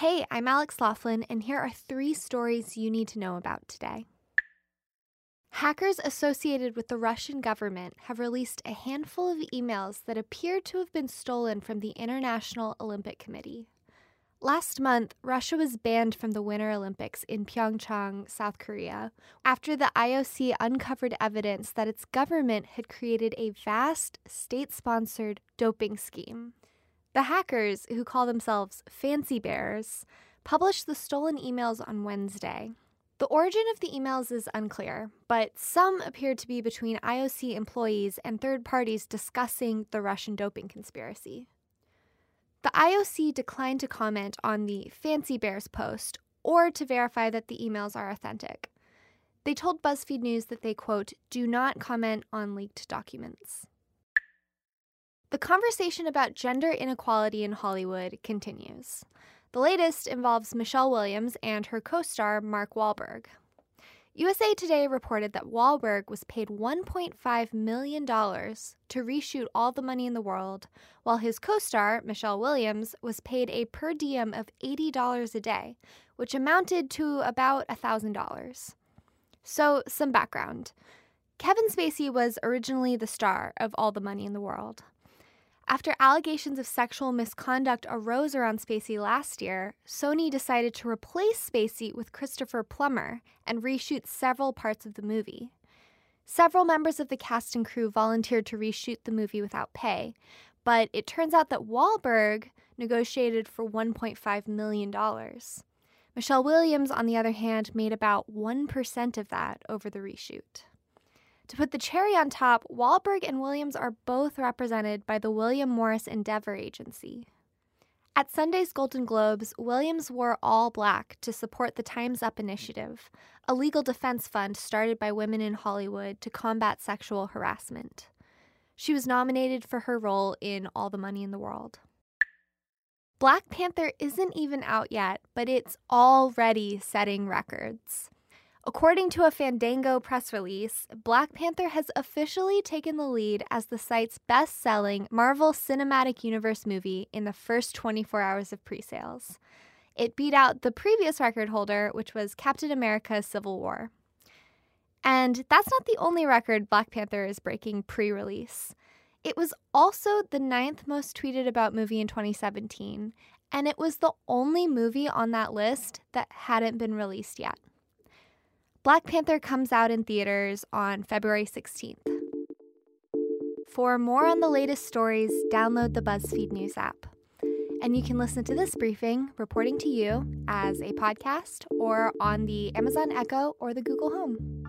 Hey, I'm Alex Laughlin, and here are three stories you need to know about today. Hackers associated with the Russian government have released a handful of emails that appear to have been stolen from the International Olympic Committee. Last month, Russia was banned from the Winter Olympics in Pyeongchang, South Korea, after the IOC uncovered evidence that its government had created a vast state sponsored doping scheme. The hackers, who call themselves Fancy Bears, published the stolen emails on Wednesday. The origin of the emails is unclear, but some appear to be between IOC employees and third parties discussing the Russian doping conspiracy. The IOC declined to comment on the Fancy Bears post or to verify that the emails are authentic. They told BuzzFeed News that they, quote, do not comment on leaked documents. The conversation about gender inequality in Hollywood continues. The latest involves Michelle Williams and her co star, Mark Wahlberg. USA Today reported that Wahlberg was paid $1.5 million to reshoot All the Money in the World, while his co star, Michelle Williams, was paid a per diem of $80 a day, which amounted to about $1,000. So, some background Kevin Spacey was originally the star of All the Money in the World. After allegations of sexual misconduct arose around Spacey last year, Sony decided to replace Spacey with Christopher Plummer and reshoot several parts of the movie. Several members of the cast and crew volunteered to reshoot the movie without pay, but it turns out that Wahlberg negotiated for $1.5 million. Michelle Williams, on the other hand, made about 1% of that over the reshoot. To put the cherry on top, Wahlberg and Williams are both represented by the William Morris Endeavor Agency. At Sunday's Golden Globes, Williams wore all black to support the Time's Up initiative, a legal defense fund started by women in Hollywood to combat sexual harassment. She was nominated for her role in All the Money in the World. Black Panther isn't even out yet, but it's already setting records. According to a Fandango press release, Black Panther has officially taken the lead as the site's best selling Marvel Cinematic Universe movie in the first 24 hours of pre sales. It beat out the previous record holder, which was Captain America Civil War. And that's not the only record Black Panther is breaking pre release. It was also the ninth most tweeted about movie in 2017, and it was the only movie on that list that hadn't been released yet. Black Panther comes out in theaters on February 16th. For more on the latest stories, download the BuzzFeed News app. And you can listen to this briefing reporting to you as a podcast or on the Amazon Echo or the Google Home.